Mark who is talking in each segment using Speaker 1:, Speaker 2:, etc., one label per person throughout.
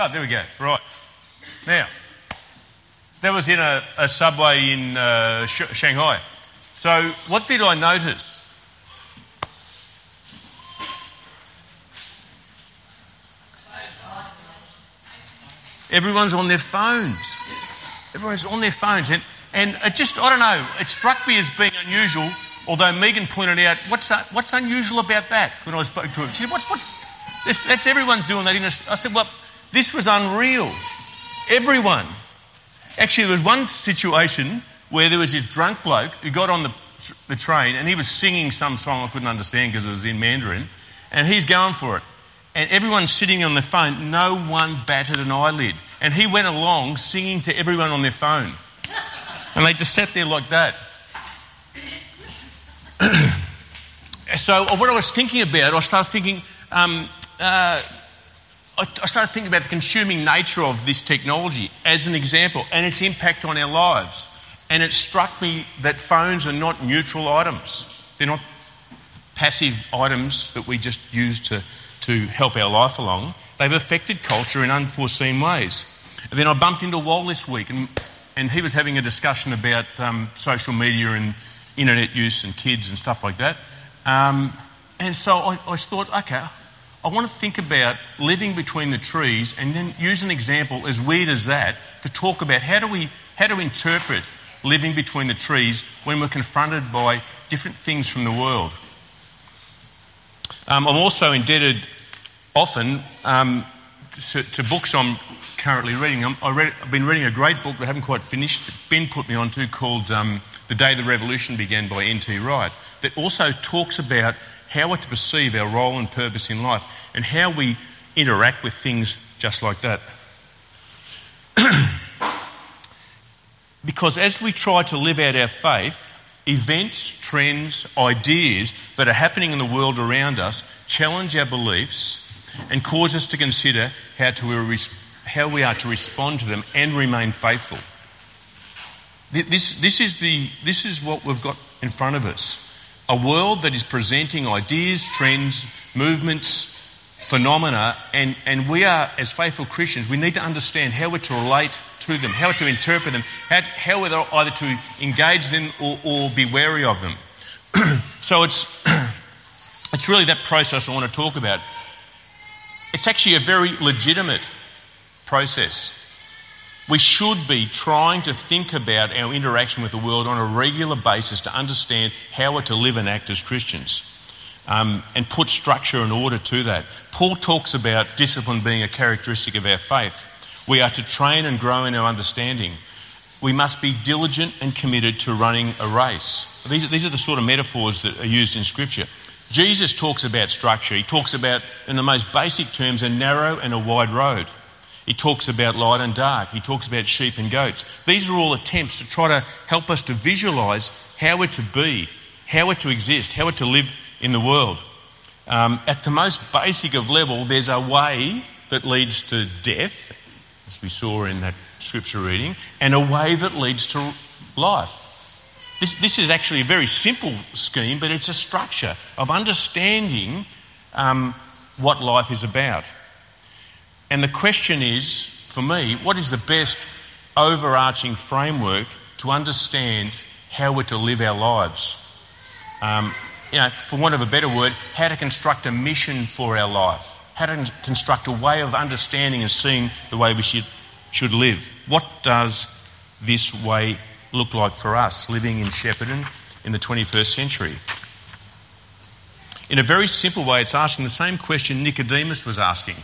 Speaker 1: Oh, there we go. Right. Now, that was in a, a subway in uh, Sh- Shanghai. So, what did I notice? Everyone's on their phones. Everyone's on their phones. And, and it just, I don't know, it struck me as being unusual, although Megan pointed out, what's, what's unusual about that when I spoke to her? She said, what's, what's that's everyone's doing that. I said, well, this was unreal. Everyone. Actually, there was one situation where there was this drunk bloke who got on the, the train and he was singing some song I couldn't understand because it was in Mandarin, and he's going for it and everyone's sitting on their phone. No one batted an eyelid. And he went along singing to everyone on their phone. And they just sat there like that. so, what I was thinking about, I started thinking, um, uh, I started thinking about the consuming nature of this technology as an example and its impact on our lives. And it struck me that phones are not neutral items, they're not passive items that we just use to to help our life along, they've affected culture in unforeseen ways. And then I bumped into Wal this week, and, and he was having a discussion about um, social media and internet use and kids and stuff like that. Um, and so I, I thought, okay, I want to think about living between the trees and then use an example as weird as that to talk about how do we how to interpret living between the trees when we're confronted by different things from the world. Um, I'm also indebted often um, to, to, books I'm currently reading. I read, I've been reading a great book that I haven't quite finished, that Ben put me onto, called um, The Day the Revolution Began by N.T. Wright, that also talks about how we're to perceive our role and purpose in life and how we interact with things just like that. because as we try to live out our faith, events, trends, ideas that are happening in the world around us challenge our beliefs and cause us to consider how, to, how we are to respond to them and remain faithful. This, this, is the, this is what we've got in front of us a world that is presenting ideas, trends, movements, phenomena, and, and we are, as faithful Christians, we need to understand how we're to relate to them, how we're to interpret them, how, how we're either to engage them or, or be wary of them. so it's, it's really that process I want to talk about. It's actually a very legitimate process. We should be trying to think about our interaction with the world on a regular basis to understand how we're to live and act as Christians um, and put structure and order to that. Paul talks about discipline being a characteristic of our faith. We are to train and grow in our understanding. We must be diligent and committed to running a race. These, these are the sort of metaphors that are used in Scripture. Jesus talks about structure. He talks about, in the most basic terms, a narrow and a wide road. He talks about light and dark. He talks about sheep and goats. These are all attempts to try to help us to visualize how we're to be, how we're to exist, how we're to live in the world. Um, at the most basic of level, there's a way that leads to death, as we saw in that scripture reading, and a way that leads to life. This, this is actually a very simple scheme, but it's a structure of understanding um, what life is about. And the question is, for me, what is the best overarching framework to understand how we're to live our lives? Um, you know, for want of a better word, how to construct a mission for our life, how to construct a way of understanding and seeing the way we should, should live. What does this way look like for us living in Shepparton in the 21st century? In a very simple way, it's asking the same question Nicodemus was asking.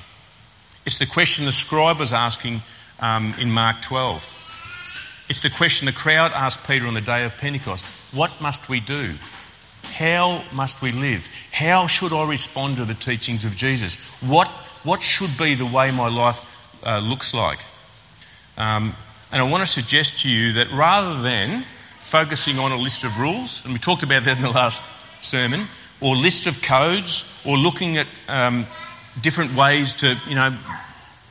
Speaker 1: It's the question the scribe was asking um, in Mark 12. It's the question the crowd asked Peter on the day of Pentecost What must we do? How must we live? How should I respond to the teachings of Jesus? What, what should be the way my life uh, looks like? Um, and I want to suggest to you that rather than focusing on a list of rules, and we talked about that in the last sermon, or list of codes, or looking at um, different ways to, you know,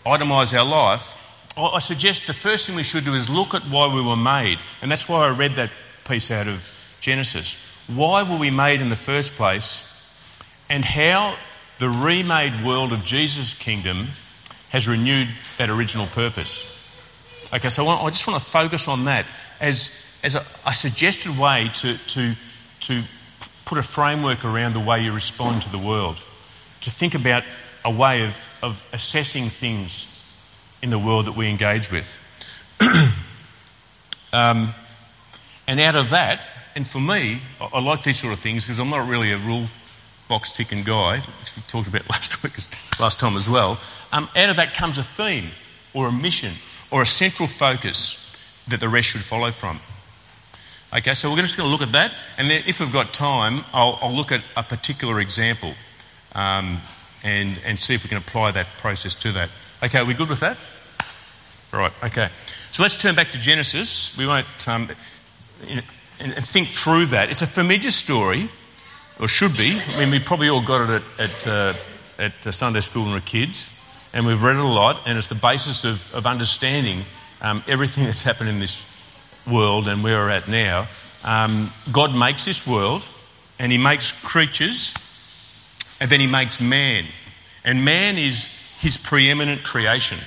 Speaker 1: itemise our life, I suggest the first thing we should do is look at why we were made. And that's why I read that piece out of Genesis. Why were we made in the first place? And how the remade world of Jesus' kingdom has renewed that original purpose. Okay, so I just want to focus on that as, as a, a suggested way to, to, to put a framework around the way you respond to the world, to think about a way of, of assessing things in the world that we engage with. um, and out of that, and for me, I, I like these sort of things because I'm not really a rule box ticking guy, which we talked about last week, last time as well. Um, out of that comes a theme or a mission or a central focus that the rest should follow from. Okay, so we're just going to look at that, and then if we've got time, I'll, I'll look at a particular example um, and, and see if we can apply that process to that. Okay, are we good with that? Right, okay. So let's turn back to Genesis. We won't um, you know, and think through that. It's a familiar story, or should be. I mean, we probably all got it at, at, uh, at uh, Sunday school when we were kids, and we've read it a lot, and it's the basis of, of understanding um, everything that's happened in this world and where we're at now. Um, God makes this world, and He makes creatures, and then He makes man. And man is His preeminent creation.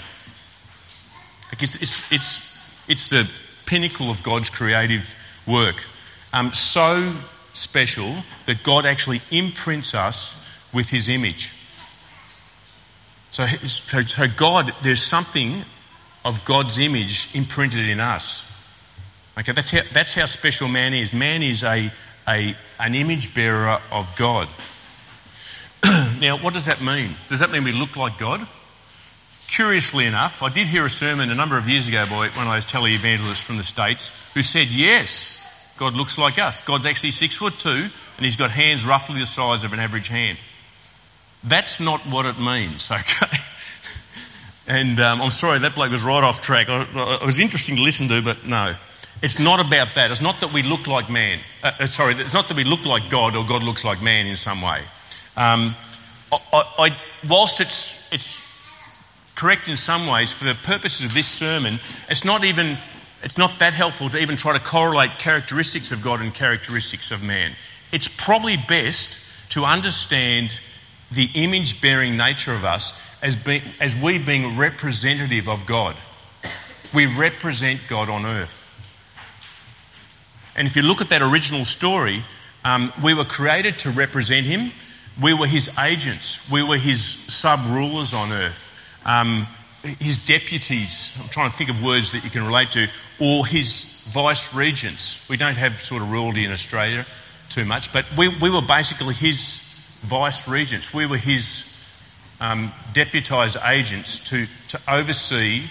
Speaker 1: Like it's, it's, it's, it's the pinnacle of God's creative work. Um, so special that God actually imprints us with His image. So, so, so God, there's something of God's image imprinted in us. Okay, that's how, that's how special man is. Man is a, a, an image bearer of God. now, what does that mean? Does that mean we look like God? Curiously enough, I did hear a sermon a number of years ago by one of those televangelists from the States who said, yes, God looks like us. God's actually six foot two and he's got hands roughly the size of an average hand. That's not what it means, okay? And um, I'm sorry, that bloke was right off track. it was interesting to listen to, but no. It's not about that. It's not that we look like man. Uh, uh, sorry, it's not that we look like God or God looks like man in some way. Um, I, I, whilst it's, it's correct in some ways, for the purposes of this sermon, it's not even it's not that helpful to even try to correlate characteristics of God and characteristics of man. It's probably best to understand the image bearing nature of us as, being, as we being representative of God. We represent God on earth. And if you look at that original story, um, we were created to represent Him. We were His agents. We were His sub rulers on earth. Um, his deputies, I'm trying to think of words that you can relate to, or his vice regents. We don't have sort of royalty in Australia too much, but we, we were basically his vice regents. We were his um, deputised agents to, to oversee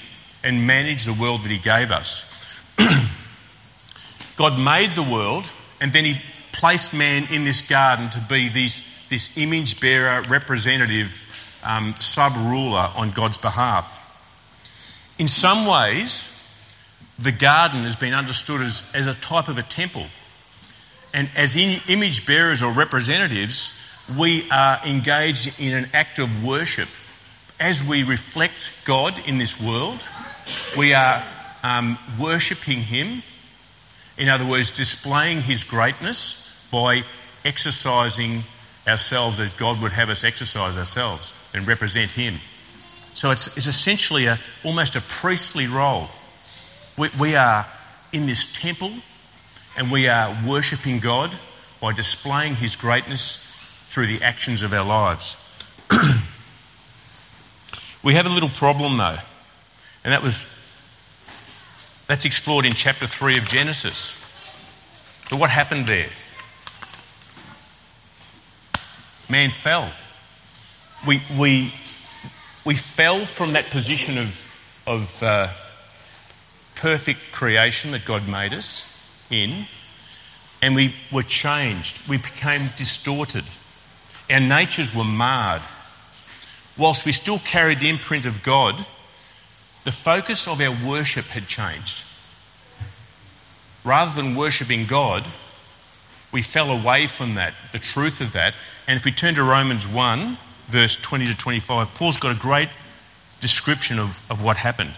Speaker 1: and manage the world that he gave us. God made the world and then he placed man in this garden to be these, this image bearer, representative, um, sub ruler on God's behalf. In some ways, the garden has been understood as, as a type of a temple. And as in, image bearers or representatives, we are engaged in an act of worship. As we reflect God in this world, we are um, worshipping Him. In other words, displaying His greatness by exercising ourselves as God would have us exercise ourselves and represent Him. So it's, it's essentially a, almost a priestly role. We, we are in this temple and we are worshipping God by displaying His greatness through the actions of our lives. we have a little problem though, and that was that's explored in chapter 3 of Genesis. But what happened there? Man fell. We, we we fell from that position of, of uh, perfect creation that God made us in, and we were changed. We became distorted. Our natures were marred. Whilst we still carried the imprint of God, the focus of our worship had changed. Rather than worshipping God, we fell away from that, the truth of that. And if we turn to Romans 1, verse 20 to 25, Paul's got a great description of, of what happened.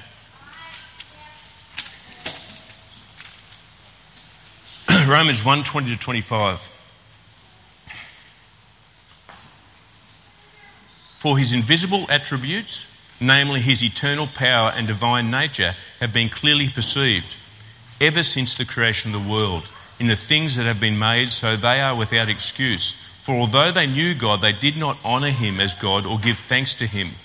Speaker 1: Romans 1 20 to 25. For his invisible attributes, namely his eternal power and divine nature, have been clearly perceived ever since the creation of the world in the things that have been made, so they are without excuse. For although they knew God, they did not honour him as God or give thanks to him.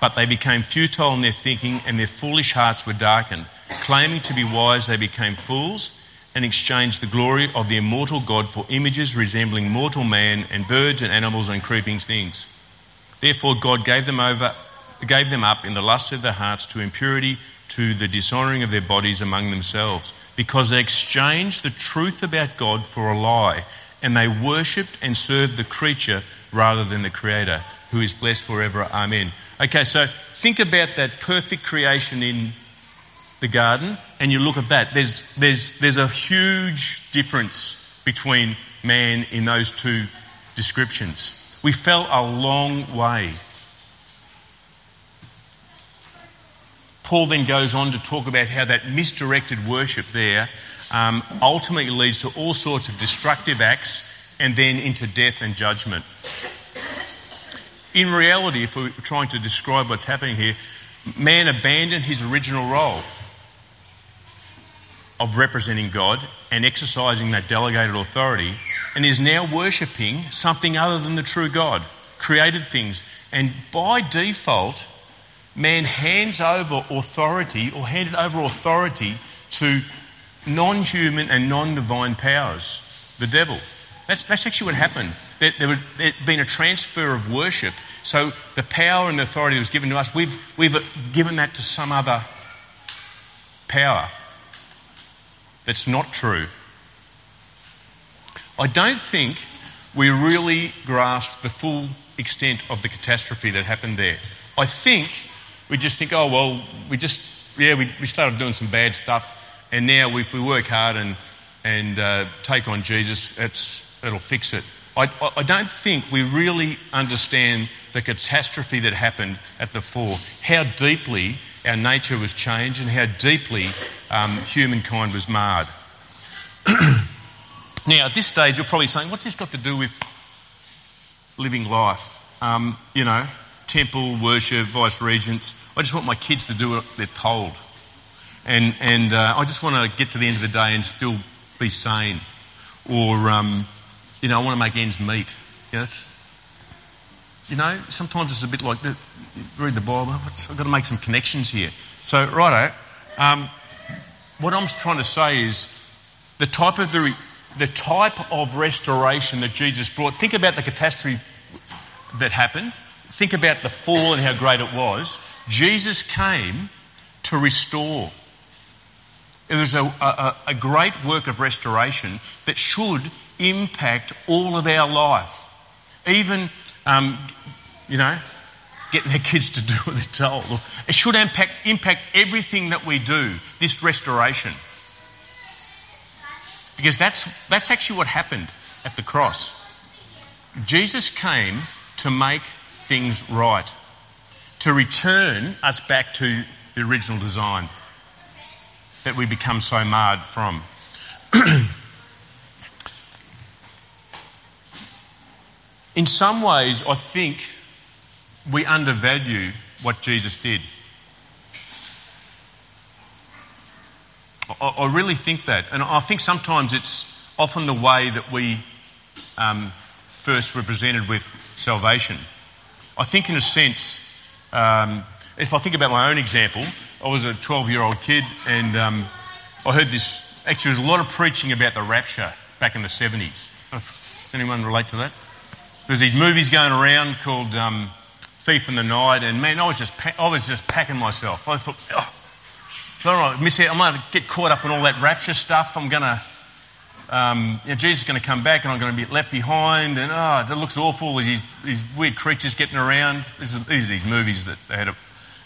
Speaker 1: But they became futile in their thinking, and their foolish hearts were darkened. Claiming to be wise, they became fools and exchanged the glory of the immortal God for images resembling mortal man and birds and animals and creeping things. Therefore, God gave them over, gave them up in the lust of their hearts to impurity, to the dishonouring of their bodies among themselves, because they exchanged the truth about God for a lie, and they worshipped and served the creature rather than the Creator, who is blessed forever. Amen. Okay, so think about that perfect creation in the garden and you look at that, there's, there's, there's a huge difference between man in those two descriptions. We fell a long way. Paul then goes on to talk about how that misdirected worship there um, ultimately leads to all sorts of destructive acts and then into death and judgment. In reality, if we're trying to describe what's happening here, man abandoned his original role of representing God and exercising that delegated authority and is now worshipping something other than the true God, created things. And by default, man hands over authority or handed over authority to non human and non divine powers, the devil. That's, that's actually what happened. There, there had been a transfer of worship. So the power and the authority that was given to us, we've, we've given that to some other power that's not true. I don't think we really grasp the full extent of the catastrophe that happened there. I think we just think, oh, well, we just, yeah, we, we started doing some bad stuff, and now if we work hard and, and uh, take on Jesus, it'll fix it. I, I don't think we really understand the catastrophe that happened at the fall, how deeply our nature was changed and how deeply um, humankind was marred. now, at this stage, you're probably saying, what's this got to do with living life? Um, you know, temple, worship, vice regents. I just want my kids to do what they're told. And, and uh, I just want to get to the end of the day and still be sane. Or, um, you know, I want to make ends meet. You know, you know, sometimes it's a bit like the, read the Bible. I've got to make some connections here. So, righto. Um, what I'm trying to say is the type of the, the type of restoration that Jesus brought. Think about the catastrophe that happened. Think about the fall and how great it was. Jesus came to restore. It was a, a, a great work of restoration that should impact all of our life. Even um, you know, getting their kids to do what they're told. It should impact, impact everything that we do, this restoration. Because that's, that's actually what happened at the cross. Jesus came to make things right, to return us back to the original design that we become so marred from. In some ways, I think we undervalue what Jesus did. I, I really think that. And I think sometimes it's often the way that we um, first were presented with salvation. I think, in a sense, um, if I think about my own example, I was a 12 year old kid and um, I heard this. Actually, there was a lot of preaching about the rapture back in the 70s. Does Anyone relate to that? There's these movies going around called um, Thief in the Night, and man, I was just I was just packing myself. I thought, oh, I don't miss out. I'm going to get caught up in all that rapture stuff. I'm going to, um, you know, Jesus is going to come back, and I'm going to be left behind. And oh, that looks awful. There's these, these weird creatures getting around. These are, these are these movies that they had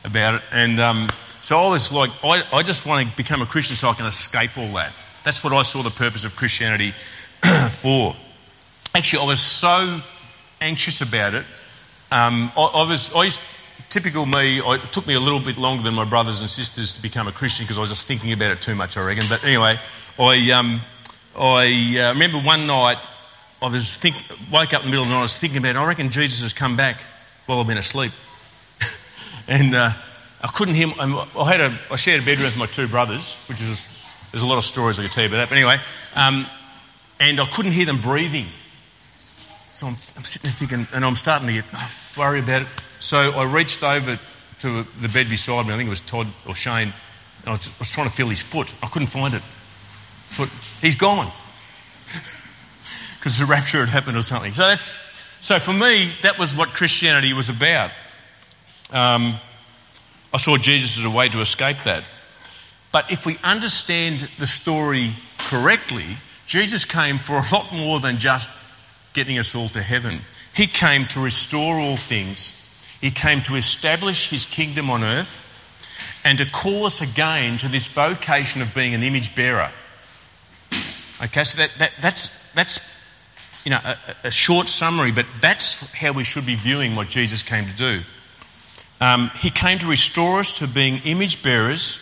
Speaker 1: about it, and um, so I was like, I, I just want to become a Christian so I can escape all that. That's what I saw the purpose of Christianity for. Actually, I was so anxious about it um, I, I, was, I used, typical me, I, it took me a little bit longer than my brothers and sisters to become a Christian because I was just thinking about it too much, I reckon. But anyway, I, um, I uh, remember one night I was think, woke up in the middle of the night, I was thinking about, it, I reckon Jesus has come back while I've been asleep. and uh, I couldn't hear. I had a, I shared a bedroom with my two brothers, which is there's a lot of stories I could tell you about that. But anyway, um, and I couldn't hear them breathing. So I'm, I'm, sitting there thinking, and I'm starting to get oh, worried about it. So I reached over to the bed beside me. I think it was Todd or Shane, and I was, I was trying to feel his foot. I couldn't find it. Foot, he's gone because the rapture had happened or something. So that's so for me, that was what Christianity was about. Um, I saw Jesus as a way to escape that. But if we understand the story correctly, Jesus came for a lot more than just getting us all to heaven. He came to restore all things. He came to establish his kingdom on earth and to call us again to this vocation of being an image bearer. Okay, so that, that, that's, that's you know, a, a, short summary, but that's how we should be viewing what Jesus came to do. Um, he came to restore us to being image bearers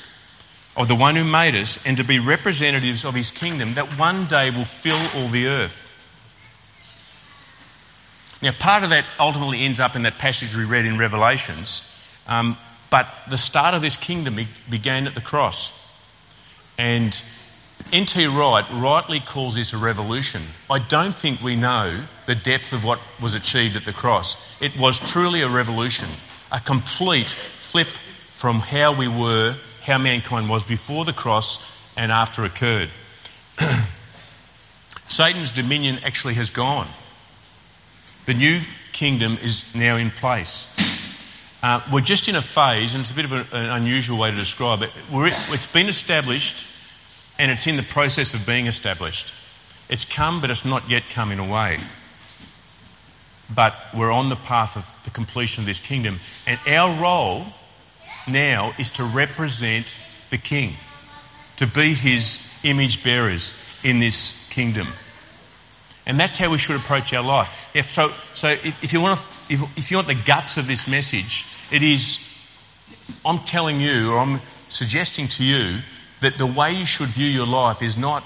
Speaker 1: of the one who made us and to be representatives of his kingdom that one day will fill all the earth. Now, part of that ultimately ends up in that passage we read in Revelations, um, but the start of this kingdom began at the cross. And N.T. Wright rightly calls this a revolution. I don't think we know the depth of what was achieved at the cross. It was truly a revolution a complete flip from how we were, how mankind was before the cross and after occurred. Satan's dominion actually has gone. The new kingdom is now in place. Uh, we're just in a phase, and it's a bit of an unusual way to describe it. it's been established and it's in the process of being established. It's come, but it's not yet come in a way but we're on the path of the completion of this kingdom. And our role now is to represent the king, to be his image bearers in this kingdom. And that's how we should approach our life. If, so, so if, if you want to, if, if you want the guts of this message, it is I'm telling you, or I'm suggesting to you, that the way you should view your life is not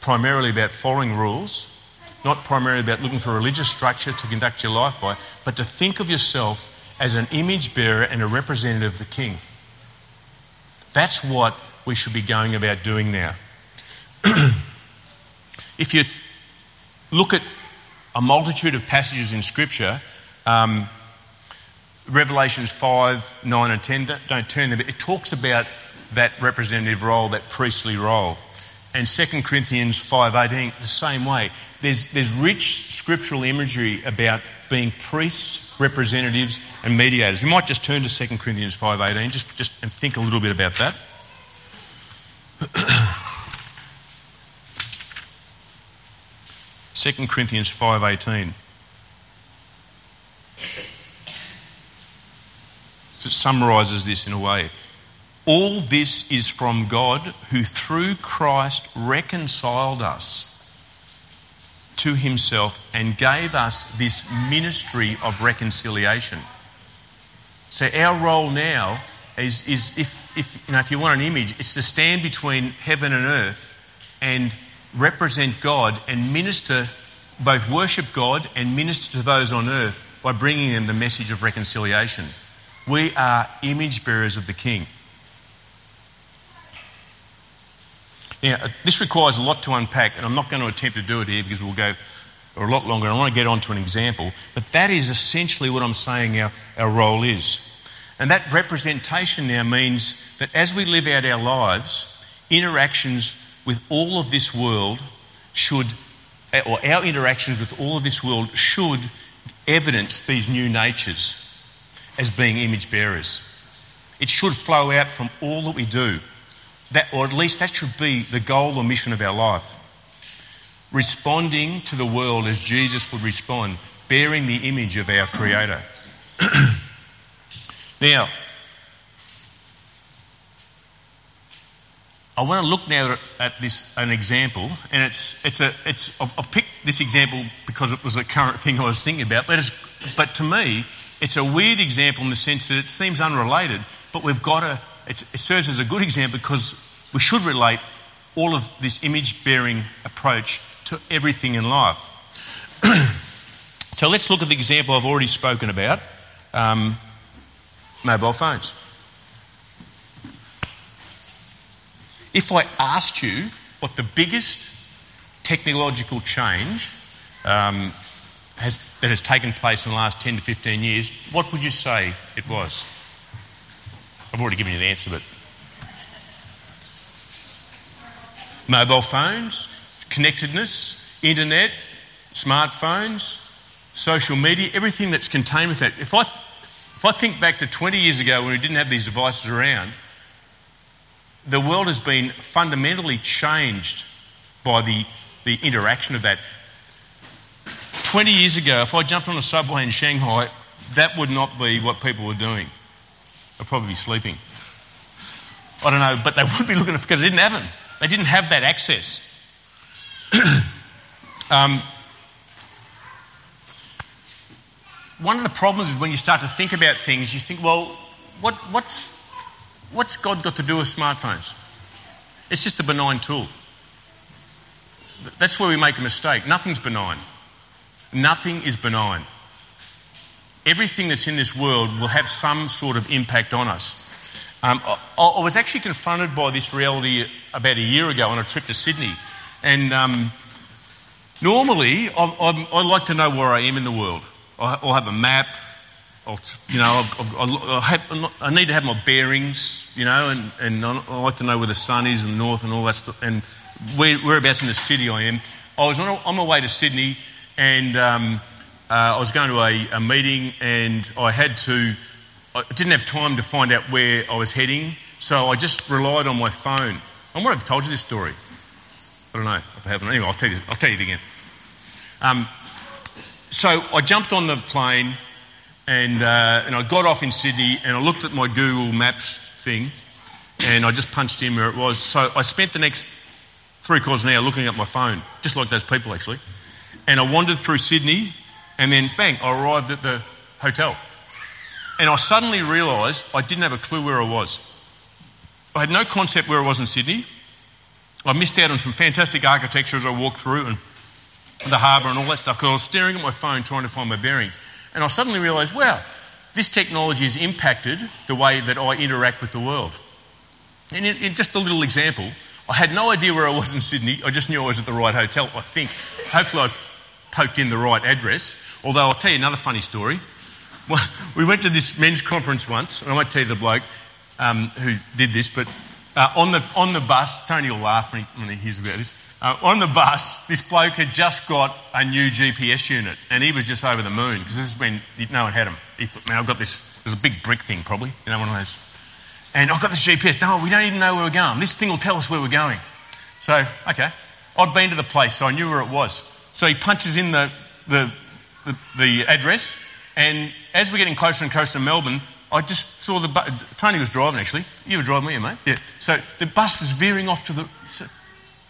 Speaker 1: primarily about following rules, not primarily about looking for a religious structure to conduct your life by, but to think of yourself as an image bearer and a representative of the King. That's what we should be going about doing now. if you look at a multitude of passages in Scripture, um, Revelations 5, 9, and 10, don't, turn there, but it talks about that representative role, that priestly role. And 2 Corinthians 5.18, the same way there's, there's rich scriptural imagery about being priests, representatives, and mediators. We might just turn to 2 Corinthians 5.18 just, just, and think a little bit about that. Second Corinthians 5.18. It summarises this in a way. All this is from God who through Christ reconciled us to himself and gave us this ministry of reconciliation. So our role now is, is if, if, you know, if you want an image, it's to stand between heaven and earth and represent God and minister, both worship God and minister to those on earth by bringing them the message of reconciliation. We are image bearers of the King. Now, this requires a lot to unpack, and I'm not going to attempt to do it here because we'll go a lot longer. I want to get on to an example, but that is essentially what I'm saying our, our role is. And that representation now means that as we live out our lives, interactions with all of this world should, or our interactions with all of this world should evidence these new natures as being image bearers. It should flow out from all that we do. That, or at least that should be the goal or mission of our life. Responding to the world as Jesus would respond, bearing the image of our Creator. now, I want to look now at this an example, and it's it's a it's I've picked this example because it was a current thing I was thinking about, but it's, but to me it's a weird example in the sense that it seems unrelated, but we've got to it serves as a good example because we should relate all of this image bearing approach to everything in life. so let's look at the example I've already spoken about. Um, Mobile phones. If I asked you what the biggest technological change um, has, that has taken place in the last 10 to 15 years, what would you say it was? I've already given you the answer, but. Mobile phones, connectedness, internet, smartphones, social media, everything that's contained with that. If I, if I think back to 20 years ago when we didn't have these devices around, the world has been fundamentally changed by the, the interaction of that. 20 years ago, if I jumped on a subway in Shanghai, that would not be what people were doing. They'd probably be sleeping. I don't know, but they would be looking because they didn't have them. They didn't have that access. um, one of the problems is when you start to think about things, you think, well, what, what's, what's God got to do with smartphones? It's just a benign tool. That's where we make a mistake. Nothing's benign. Nothing is benign. Everything that's in this world will have some sort of impact on us. Um, I, I, was actually confronted by this reality about a year ago on a trip to Sydney. And um, normally, I, I, like to know where I am in the world. I'll have a map. I'll, you know, have, i need to have my bearings, you know, and, and I like to know where the sun is and the north and all that stuff. And where, whereabouts in the city I am. I was on, a, on my way to Sydney and um, uh, I was going to a, a, meeting and I had to, I didn't have time to find out where I was heading, so I just relied on my phone. I might have told you this story. I don't know if I haven't. Anyway, I'll tell you, I'll tell you it again. Um, so I jumped on the plane and, uh, and I got off in Sydney and I looked at my Google Maps thing and I just punched in where it was. So I spent the next three quarters of an hour looking at my phone, just like those people actually. And I wandered through Sydney and then bang, I arrived at the hotel. And I suddenly realised I didn't have a clue where I was. I had no concept where I was in Sydney. I missed out on some fantastic architecture as I walked through and the harbour and all that stuff because I was staring at my phone trying to find my bearings. And I suddenly realised, wow, this technology has impacted the way that I interact with the world. And in, in, just a little example, I had no idea where I was in Sydney. I just knew I was at the right hotel, I think. Hopefully, I poked in the right address. Although, I'll tell you another funny story. We went to this men's conference once, and I won't tell you the bloke um, who did this, but uh, on, the, on the bus, Tony will laugh when he, when he hears about this. Uh, on the bus, this bloke had just got a new GPS unit and he was just over the moon because this is when no one had him. He thought, man, I've got this, there's a big brick thing probably, you know, one of those. And I've got this GPS. No, we don't even know where we're going. This thing will tell us where we're going. So, okay. I'd been to the place, so I knew where it was. So he punches in the, the, the, the address, and as we're getting closer and closer to Melbourne, I just saw the bu- Tony was driving actually. You were driving, weren't you, mate? Yeah. So the bus is veering off to the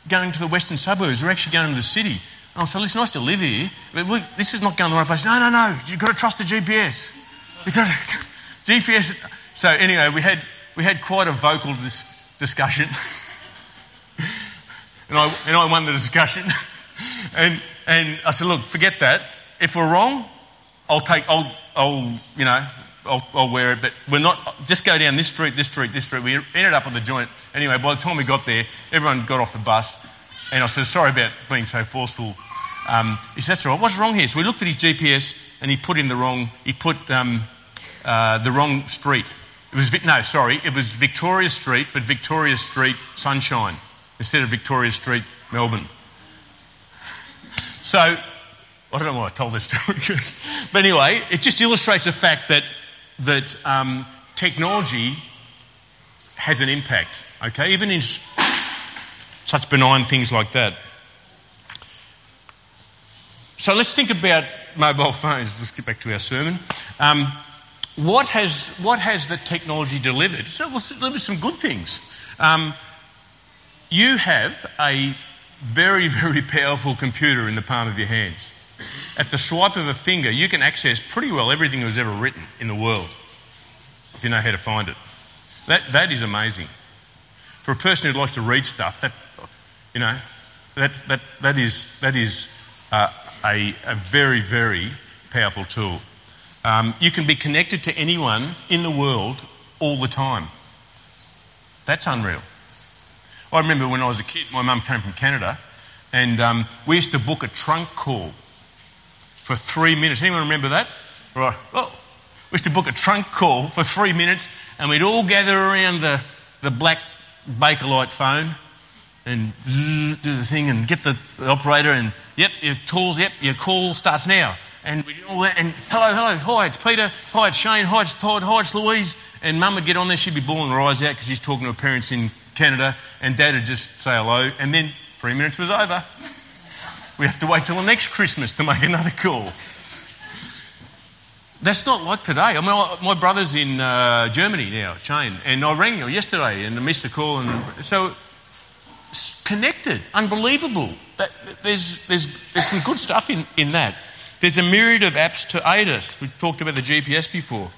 Speaker 1: going to the western suburbs. We're actually going to the city. And I said, listen, I still live here. But we, this is not going the right place. No, no, no. You've got to trust the GPS. Got to, GPS. So anyway, we had, we had quite a vocal dis- discussion. and, I, and I won the discussion. and, and I said, look, forget that. If we're wrong, I'll take, I'll, I'll you know, I'll, I'll, wear it, but we're not, just go down this street, this street, this street. We ended up on the joint. Anyway, by the time we got there, everyone got off the bus, and I said, sorry about being so forceful. Um, he said, that's all right, what's wrong here? So we looked at his GPS, and he put in the wrong, he put um, uh, the wrong street. It was, no, sorry, it was Victoria Street, but Victoria Street Sunshine, instead of Victoria Street Melbourne. So, I don't know why I told this story, but anyway, it just illustrates the fact that that um, technology has an impact, okay, even in such benign things like that. So let's think about mobile phones. Let's get back to our sermon. Um, what, has, what has the technology delivered? So it's delivered some good things. Um, you have a very, very powerful computer in the palm of your hands. At the swipe of a finger, you can access pretty well everything that was ever written in the world if you know how to find it. That, that is amazing. For a person who likes to read stuff, that, you know, that, that, that is, that is uh, a, a very, very powerful tool. Um, you can be connected to anyone in the world all the time. That's unreal. I remember when I was a kid, my mum came from Canada, and um, we used to book a trunk call for three minutes. Anyone remember that? Right. Well, we used to book a trunk call for three minutes, and we'd all gather around the, the black Bakelite phone and do the thing and get the, the operator and, yep, your calls, yep, your call starts now. And we all that, and hello, hello, hi, it's Peter, hi, it's Shane, hi, it's Todd, hi, it's Louise. And mum would get on there, she'd be bawling her eyes out because she's talking to her parents in Canada, and dad would just say hello, and then three minutes was over. We have to wait till next Christmas to make another call. That's not like today. I mean, my brother's in uh, Germany now, Shane, and I rang him yesterday and I missed a call, and so connected, unbelievable. That, there's, there's, there's some good stuff in, in that. There's a myriad of apps to aid us. We talked about the GPS before,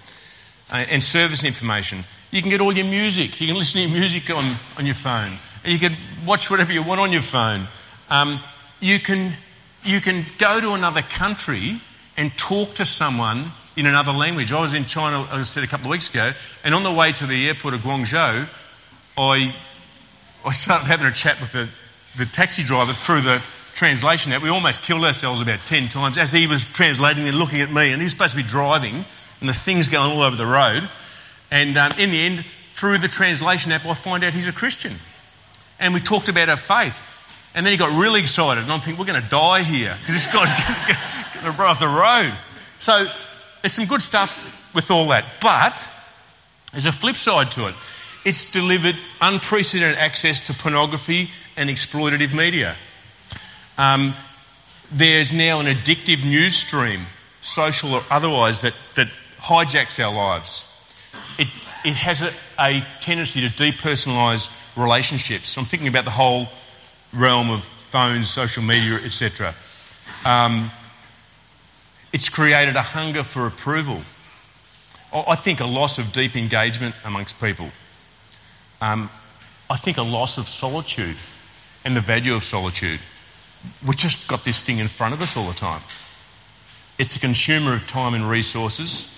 Speaker 1: uh, and service information. You can get all your music. You can listen to your music on, on your phone. You can watch whatever you want on your phone. Um, you, can, you can go to another country and talk to someone in another language. I was in China, I said a couple of weeks ago, and on the way to the airport of Guangzhou, I, I started having a chat with the, the taxi driver through the translation app. We almost killed ourselves about 10 times as he was translating and looking at me, and he was supposed to be driving, and the thing's going all over the road. And um, in the end, through the translation app, I find out he's a Christian. And we talked about our faith. And then he got really excited, and I'm thinking, we're going to die here because this guy's going to run off the road. So there's some good stuff with all that. But there's a flip side to it. It's delivered unprecedented access to pornography and exploitative media. Um, there's now an addictive news stream, social or otherwise, that, that hijacks our lives. It, it has a, a tendency to depersonalise relationships. I'm thinking about the whole realm of phones, social media, etc. Um, it's created a hunger for approval. I think a loss of deep engagement amongst people. Um, I think a loss of solitude and the value of solitude. We've just got this thing in front of us all the time. It's a consumer of time and resources.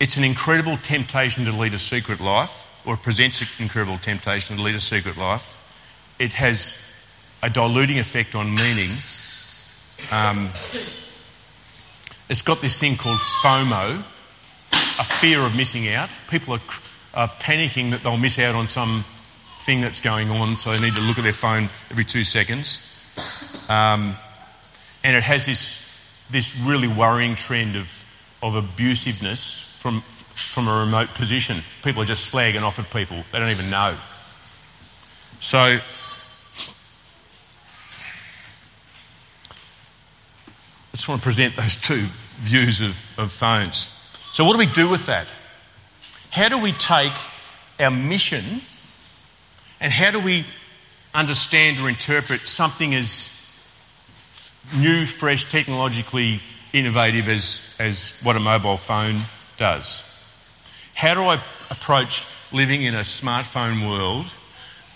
Speaker 1: It's an incredible temptation to lead a secret life, or presents an incredible temptation to lead a secret life. It has a diluting effect on meaning. Um, it's got this thing called FOMO, a fear of missing out. People are, are panicking that they'll miss out on some thing that's going on, so they need to look at their phone every two seconds. Um, and it has this, this really worrying trend of, of abusiveness from, from a remote position. People are just slagging off at people, they don't even know. So, I just want to present those two views of, of phones. So, what do we do with that? How do we take our mission and how do we understand or interpret something as new, fresh, technologically innovative as, as what a mobile phone does? How do I approach living in a smartphone world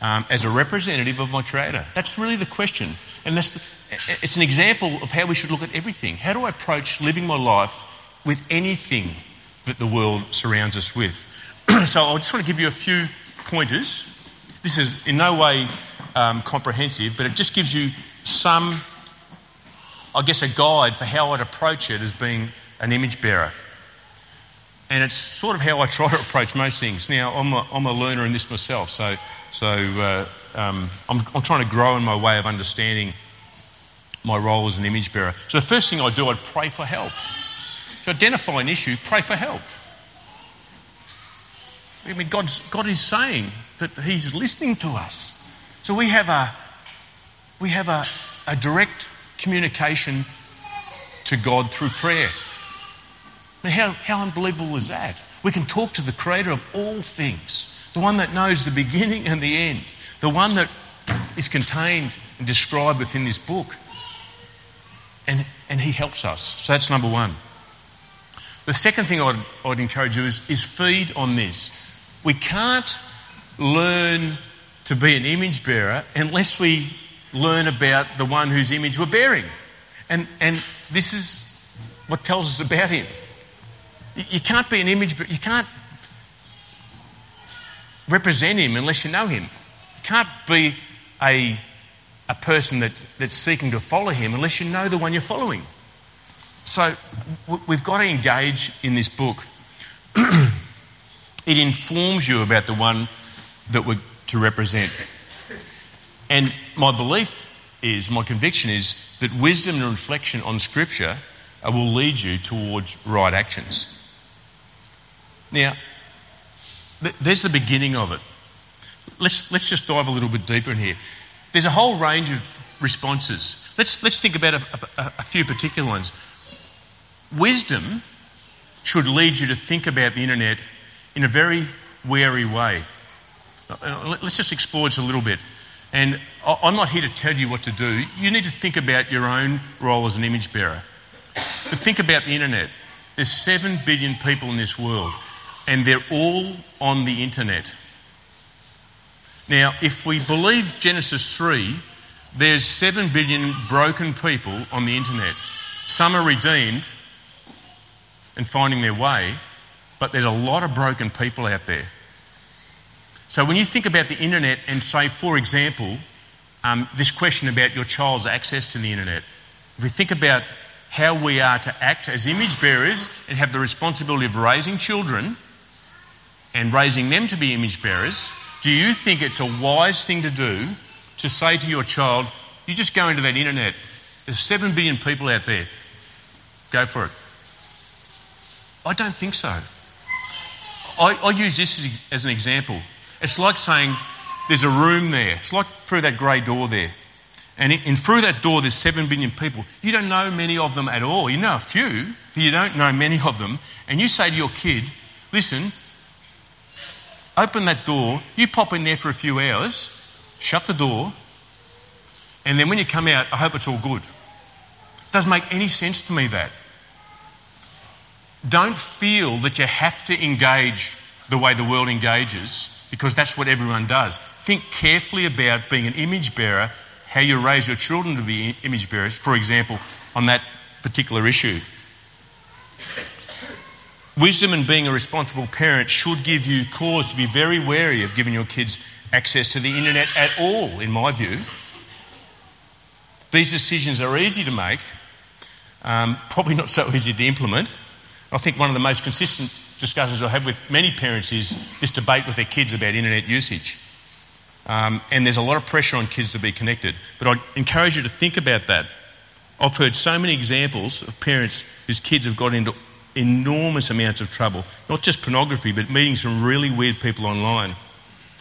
Speaker 1: um, as a representative of my Creator? That's really the question. And that's the, it's an example of how we should look at everything. How do I approach living my life with anything that the world surrounds us with? so I just want to give you a few pointers. This is in no way um, comprehensive, but it just gives you some, I guess, a guide for how I'd approach it as being an image bearer. And it's sort of how I try to approach most things. Now, I'm a, I'm a learner in this myself, so, so uh, um, I'm, I'm trying to grow in my way of understanding my role as an image bearer. So the first thing I do, I'd pray for help. To identify an issue, pray for help. I mean, God's, God is saying that He's listening to us. So we have a, we have a, a direct communication to God through prayer. I mean, how, how unbelievable is that? We can talk to the Creator of all things, the one that knows the beginning and the end, the one that is contained and described within this book and, and He helps us. So that's number one. The second thing I'd, I'd encourage you is, is feed on this. We can't learn to be an image bearer unless we learn about the one whose image we're bearing. And, and this is what tells us about him. You can't be an image, but you can't represent him unless you know him. You can't be a, a person that, that's seeking to follow him unless you know the one you're following. So we've got to engage in this book. it informs you about the one that we're to represent. And my belief is, my conviction is, that wisdom and reflection on Scripture will lead you towards right actions. Now, th- there's the beginning of it. Let's, let's just dive a little bit deeper in here. There's a whole range of responses. Let's, let's think about a, a, a few particular ones. Wisdom should lead you to think about the internet in a very wary way. Uh, let's just explore this a little bit. And I'm not here to tell you what to do. You need to think about your own role as an image bearer. But think about the internet. There's 7 billion people in this world, and they're all on the internet. Now, if we believe Genesis 3, there's 7 billion broken people on the internet. Some are redeemed and finding their way, but there's a lot of broken people out there. So when you think about the internet and say, for example, um, this question about your child's access to the internet, if we think about how we are to act as image bearers and have the responsibility of raising children and raising them to be image bearers, do you think it's a wise thing to do to say to your child, you just go into that internet, there's 7 billion people out there, go for it? I don't think so. I, I use this as an example. It's like saying there's a room there. It's like through that grey door there. And, in, through that door, there's seven billion people. You don't know many of them at all. You know a few, but you don't know many of them. And you say to your kid, listen, open that door, you pop in there for a few hours, shut the door, and then when you come out, I hope it's all good. It doesn't make any sense to me that. Don't feel that you have to engage the way the world engages because that's what everyone does. Think carefully about being an image bearer, how you raise your children to be image bearers, for example, on that particular issue. Wisdom and being a responsible parent should give you cause to be very wary of giving your kids access to the internet at all, in my view. These decisions are easy to make, um, probably not so easy to implement. I think one of the most consistent discussions I have with many parents is this debate with their kids about internet usage. Um, and there's a lot of pressure on kids to be connected. But I encourage you to think about that. I've heard so many examples of parents whose kids have got into enormous amounts of trouble, not just pornography, but meeting some really weird people online.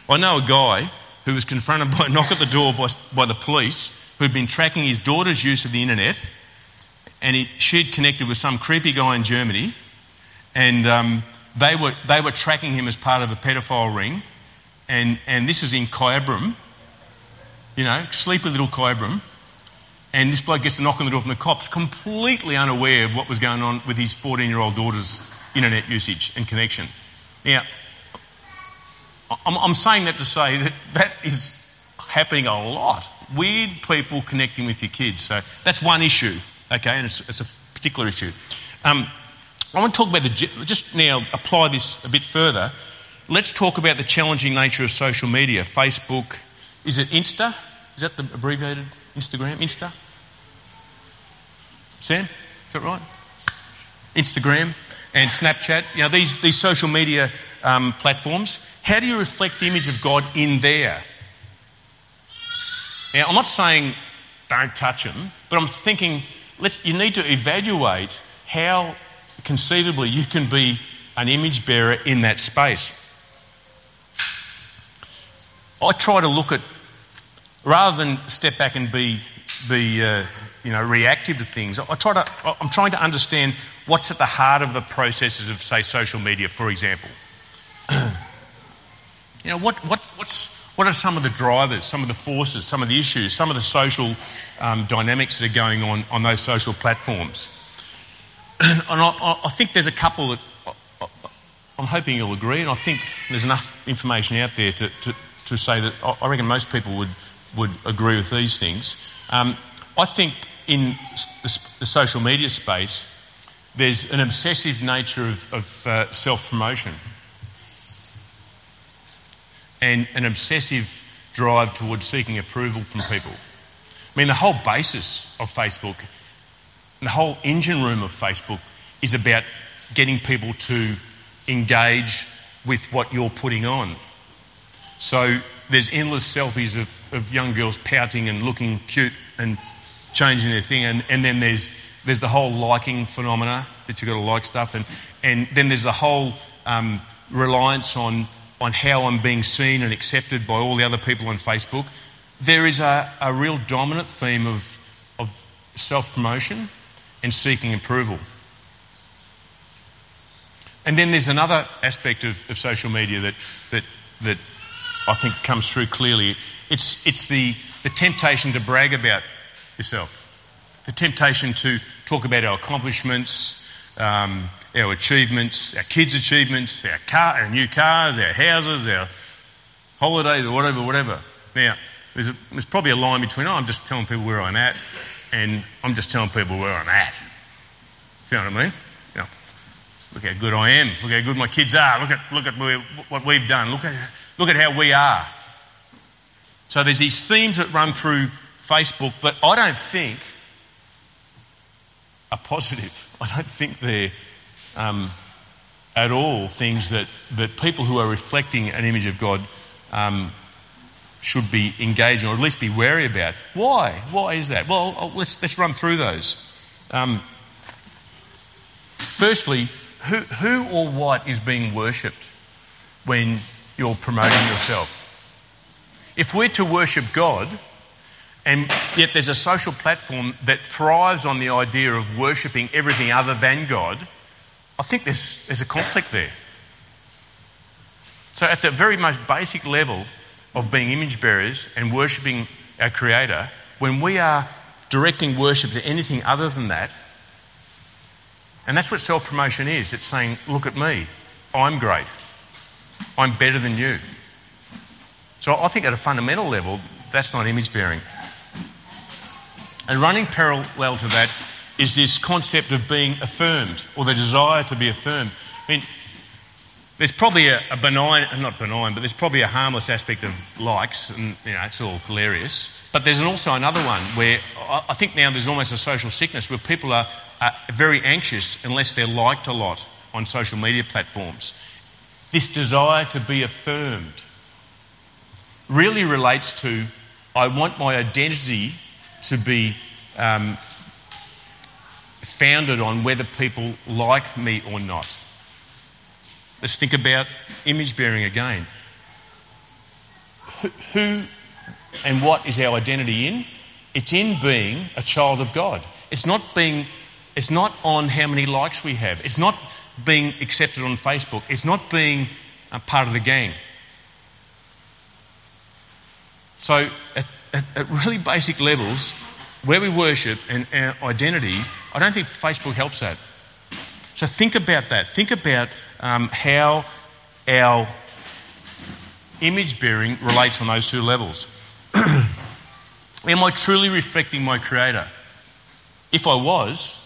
Speaker 1: I know a guy who was confronted by a knock at the door by, by the police who'd been tracking his daughter's use of the internet, and he, she'd connected with some creepy guy in Germany and um, they, were, they were tracking him as part of a pedophile ring. And, and this is in Kyabram, you know, sleepy little Kyabram. And this bloke gets a knock on the door from the cops, completely unaware of what was going on with his 14 year old daughter's internet usage and connection. Now, I'm, saying that to say that that is happening a lot. Weird people connecting with your kids. So that's one issue, okay, and it's, it's a particular issue. Um, I want to talk about the, just now apply this a bit further. Let's talk about the challenging nature of social media. Facebook, is it Insta? Is that the abbreviated Instagram? Insta? Sam, is that right? Instagram and Snapchat, you know, these, these social media um, platforms. How do you reflect the image of God in there? Now, I'm not saying don't touch them, but I'm thinking let's, you need to evaluate how conceivably you can be an image bearer in that space. I try to look at, rather than step back and be, be uh, you know, reactive to things, I try to, I'm trying to understand what's at the heart of the processes of, say, social media, for example. you know, what, what, what's, what are some of the drivers, some of the forces, some of the issues, some of the social um, dynamics that are going on on those social platforms? and I, I, think there's a couple that I'm hoping you'll agree, and I think there's enough information out there to, to, to say that I reckon most people would, would agree with these things. Um, I think in the, social media space, there's an obsessive nature of, of uh, self promotion and an obsessive drive towards seeking approval from people. I mean, the whole basis of Facebook, the whole engine room of Facebook is about getting people to engage with what you're putting on. So there's endless selfies of, of young girls pouting and looking cute and changing their thing, and, and then there's there's the whole liking phenomena that you've got to like stuff, and, and then there's the whole um, reliance on, on how I'm being seen and accepted by all the other people on Facebook. There is a, a real dominant theme of, of self promotion and seeking approval. And then there's another aspect of, of social media that, that, that I think comes through clearly. It's, it's the, the temptation to brag about yourself, the temptation to talk about our accomplishments, um, our achievements, our kids' achievements, our, car, our new cars, our houses, our holidays, or whatever, whatever. Now, there's, a, there's probably a line between, oh, I'm just telling people where I'm at, and I'm just telling people where I'm at. You know what I mean? You know, look how good I am. Look how good my kids are. Look at, look at what we've done. Look at, look at how we are. So there's these themes that run through Facebook that I don't think are positive. I don't think they're um, at all things that, that people who are reflecting an image of God um, should be engaging or at least be wary about. Why? Why is that? Well, oh, let's, let's run through those. Um, firstly, who, who or what is being worshipped when you're promoting yourself? If we're to worship God, and yet there's a social platform that thrives on the idea of worshipping everything other than God. I think there's, there's a conflict there. So, at the very most basic level of being image bearers and worshipping our Creator, when we are directing worship to anything other than that, and that's what self promotion is it's saying, Look at me, I'm great, I'm better than you. So, I think at a fundamental level, that's not image bearing. And running parallel to that is this concept of being affirmed or the desire to be affirmed. I mean, there's probably a, a, benign, not benign, but there's probably a harmless aspect of likes, and you know, it's all hilarious. But there's also another one where I think now there's almost a social sickness where people are, are very anxious unless they're liked a lot on social media platforms. This desire to be affirmed really relates to I want my identity to be um, founded on whether people like me or not. Let's think about image bearing again. Who and what is our identity in? It's in being a child of God. It's not being it's not on how many likes we have. It's not being accepted on Facebook. It's not being a part of the gang. So at, at, really basic levels, where we worship and our identity, I don't think Facebook helps that. So think about that. Think about um, how our image bearing relates on those two levels. Am I truly reflecting my Creator? If I was,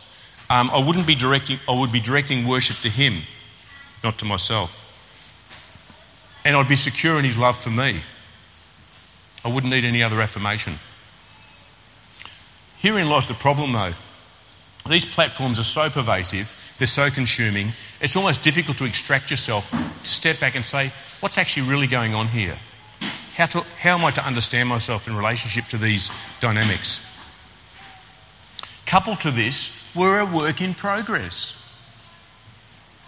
Speaker 1: um, I wouldn't be directing. I would be directing worship to Him, not to myself. And I'd be secure in His love for me. I wouldn't need any other affirmation. Herein lies the problem, though. These platforms are so pervasive, they're so consuming, it's almost difficult to extract yourself, to step back and say, what's actually really going on here? How, to, how am I to understand myself in relationship to these dynamics? Coupled to this, we're a work in progress.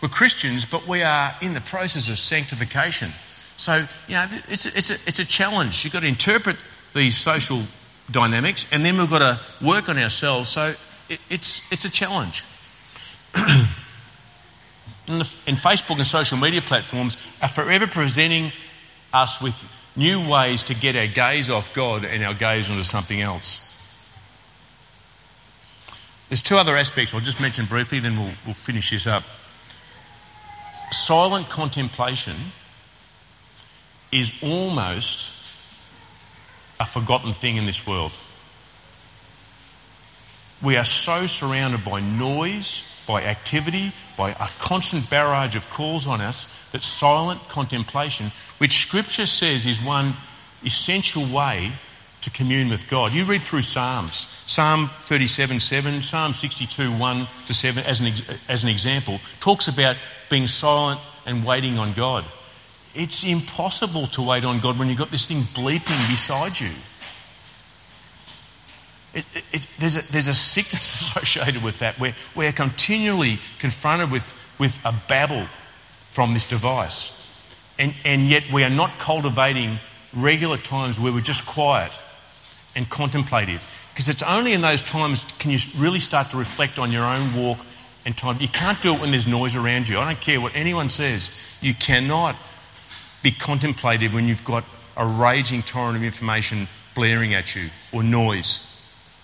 Speaker 1: We're Christians, but we are in the process of sanctification. So, you know, it's, it's, a, it's a challenge. You've got to interpret these social dynamics, and then we've got to work on ourselves. So it, it's, it's a challenge. and, the, Facebook and social media platforms are forever presenting us with new ways to get our gaze off God and our gaze onto something else. There's two other aspects I'll just mention briefly, then we'll, we'll finish this up. Silent contemplation is almost a forgotten thing in this world. We are so surrounded by noise, by activity, by a constant barrage of calls on us that silent contemplation, which Scripture says is one essential way to commune with God. You read through Psalms, Psalm 37 7, Psalm 62 1 to 7, as an, as an example, talks about being silent and waiting on God. It's impossible to wait on God when you've got this thing bleeping beside you. It, it, there's, a, there's a sickness associated with that where we're continually confronted with, with a babble from this device. And, and yet we are not cultivating regular times where we're just quiet and contemplative. Because it's only in those times can you really start to reflect on your own walk and time. You can't do it when there's noise around you. I don't care what anyone says. You cannot be contemplative when you've got a raging torrent of information blaring at you or noise.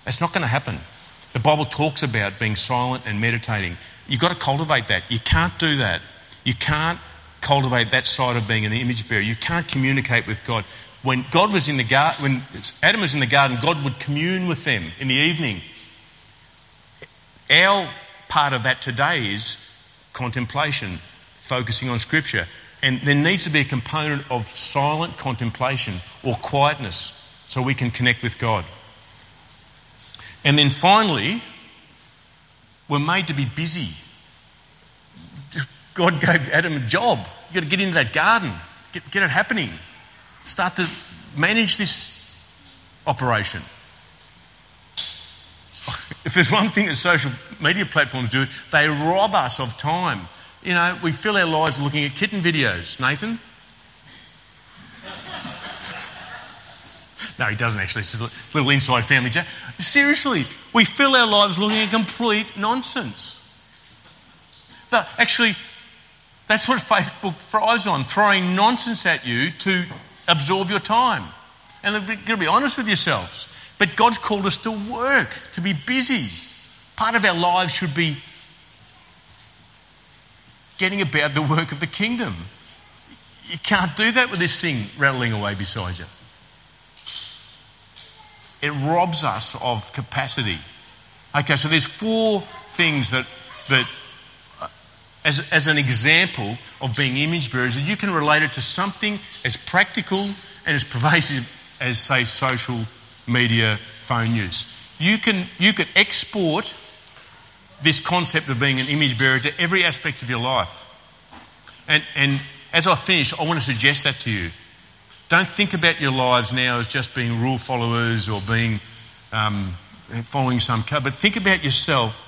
Speaker 1: That's not going to happen. The Bible talks about being silent and meditating. You've got to cultivate that. You can't do that. You can't cultivate that side of being an image bearer. You can't communicate with God. When God was in the garden, when Adam was in the garden, God would commune with them in the evening. Our part of that today is contemplation, focusing on Scripture. And there needs to be a component of silent contemplation or quietness so we can connect with God. And then finally, we're made to be busy. God gave Adam a job. You've got to get into that garden, get, get it happening. Start to manage this operation. If there's one thing that social media platforms do, they rob us of time. You know, we fill our lives looking at kitten videos. Nathan? No, he doesn't actually. It's a little inside family chat. Seriously, we fill our lives looking at complete nonsense. But actually, that's what Facebook thrives on throwing nonsense at you to absorb your time. And you've got to be honest with yourselves. But God's called us to work, to be busy. Part of our lives should be getting about the work of the kingdom. You can't do that with this thing rattling away beside you. It robs us of capacity. Okay, so there's four things that, that uh, as, as an example of being image bearers, that you can relate it to something as practical and as pervasive as, say, social media phone use. You can, you could export this concept of being an image bearer to every aspect of your life. And, and as I finish, I want to suggest that to you. Don't think about your lives now as just being rule followers or being um, following some code, but think about yourself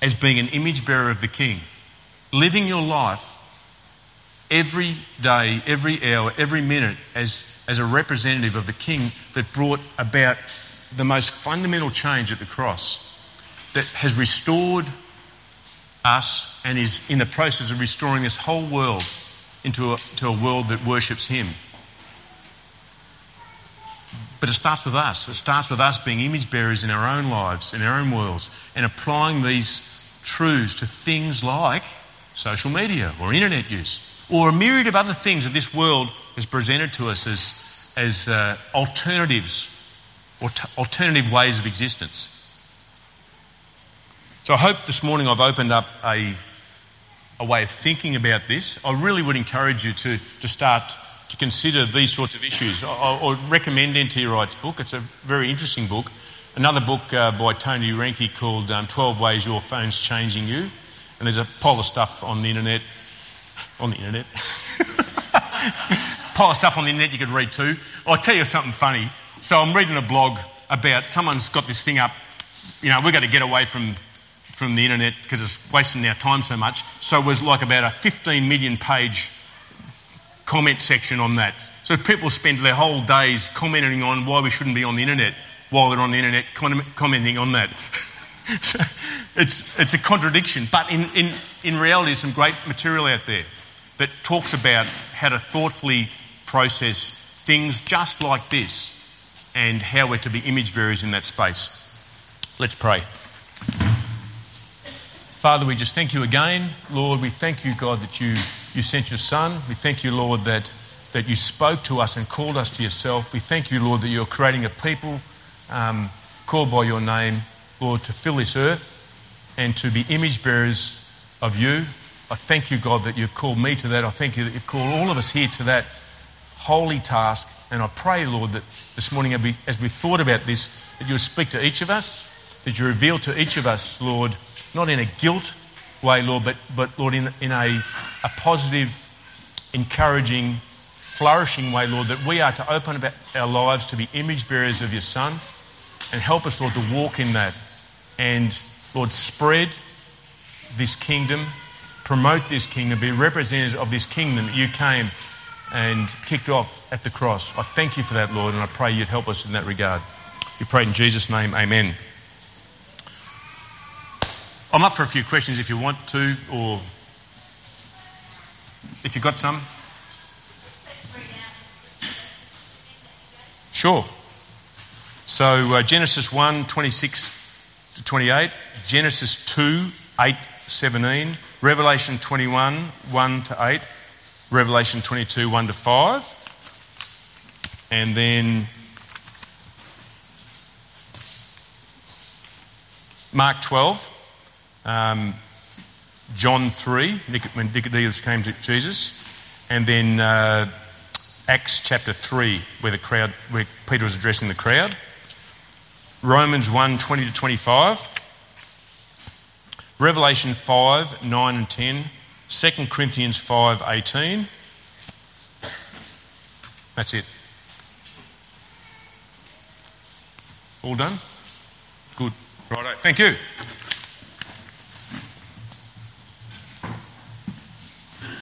Speaker 1: as being an image bearer of the King living your life every day, every hour, every minute as, as a representative of the King that brought about the most fundamental change at the cross, that has restored us and is in the process of restoring this whole world into a, to a world that worships Him. But it starts with us. It starts with us being image bearers in our own lives, in our own worlds, and applying these truths to things like social media or internet use or a myriad of other things that this world has presented to us as, as uh, alternatives or t- alternative ways of existence. So I hope this morning I've opened up a, a way of thinking about this. I really would encourage you to, to start to consider these sorts of issues. I, I recommend N.T. Wright's book. It's a very interesting book. Another book uh, by Tony Reinke called um, 12 Ways Your Phone's Changing You. And there's a pile of stuff on the internet. On the internet. pile of stuff on the internet you could read too. I'll tell you something funny. So I'm reading a blog about someone's got this thing up. You know, we've got to get away from from the internet because it's wasting our time so much. So it was like about a 15 million page comment section on that. So people spend their whole days commenting on why we shouldn't be on the internet while they're on the internet commenting on that. it's, it's a contradiction. But in, in, in reality, there's some great material out there that talks about how to thoughtfully process things just like this and how we're to be image bearers in that space. Let's pray. Father, we just thank you again. Lord, we thank you, God, that you, you sent your Son. We thank you, Lord, that, that you spoke to us and called us to yourself. We thank you, Lord, that you're creating a people um, called by your name Lord, to fill this earth and to be image bearers of you. I thank you, God, that you've called me to that. I thank you that you've called all of us here to that holy task. And I pray, Lord, that this morning, as we, as we thought about this, that you would speak to each of us, that you reveal to each of us, Lord, not in a guilt way, Lord, but, but Lord, in, in a, a positive, encouraging, flourishing way, Lord, that we are to open up our lives to be image bearers of your Son and help us, Lord, to walk in that and, Lord, spread this kingdom, promote this kingdom, be representatives of this kingdom that you came and kicked off at the cross. I thank you for that, Lord, and I pray you'd help us in that regard. We pray in Jesus' name, amen. I'm up for a few questions if you want to, or if you've got some. Sure. So uh, Genesis 1 26 to 28, Genesis 2 8 17, Revelation 21 1 to 8, Revelation 22 1 to 5, and then Mark 12, um, John 3, when Nicodemus came to Jesus, and then uh, Acts chapter 3, where the crowd, where Peter was addressing the crowd. Romans 1, 20 to 25. Revelation 5, 9 and 10. 2 Corinthians 5, 18. That's it. All done? Good. Righto. Thank you.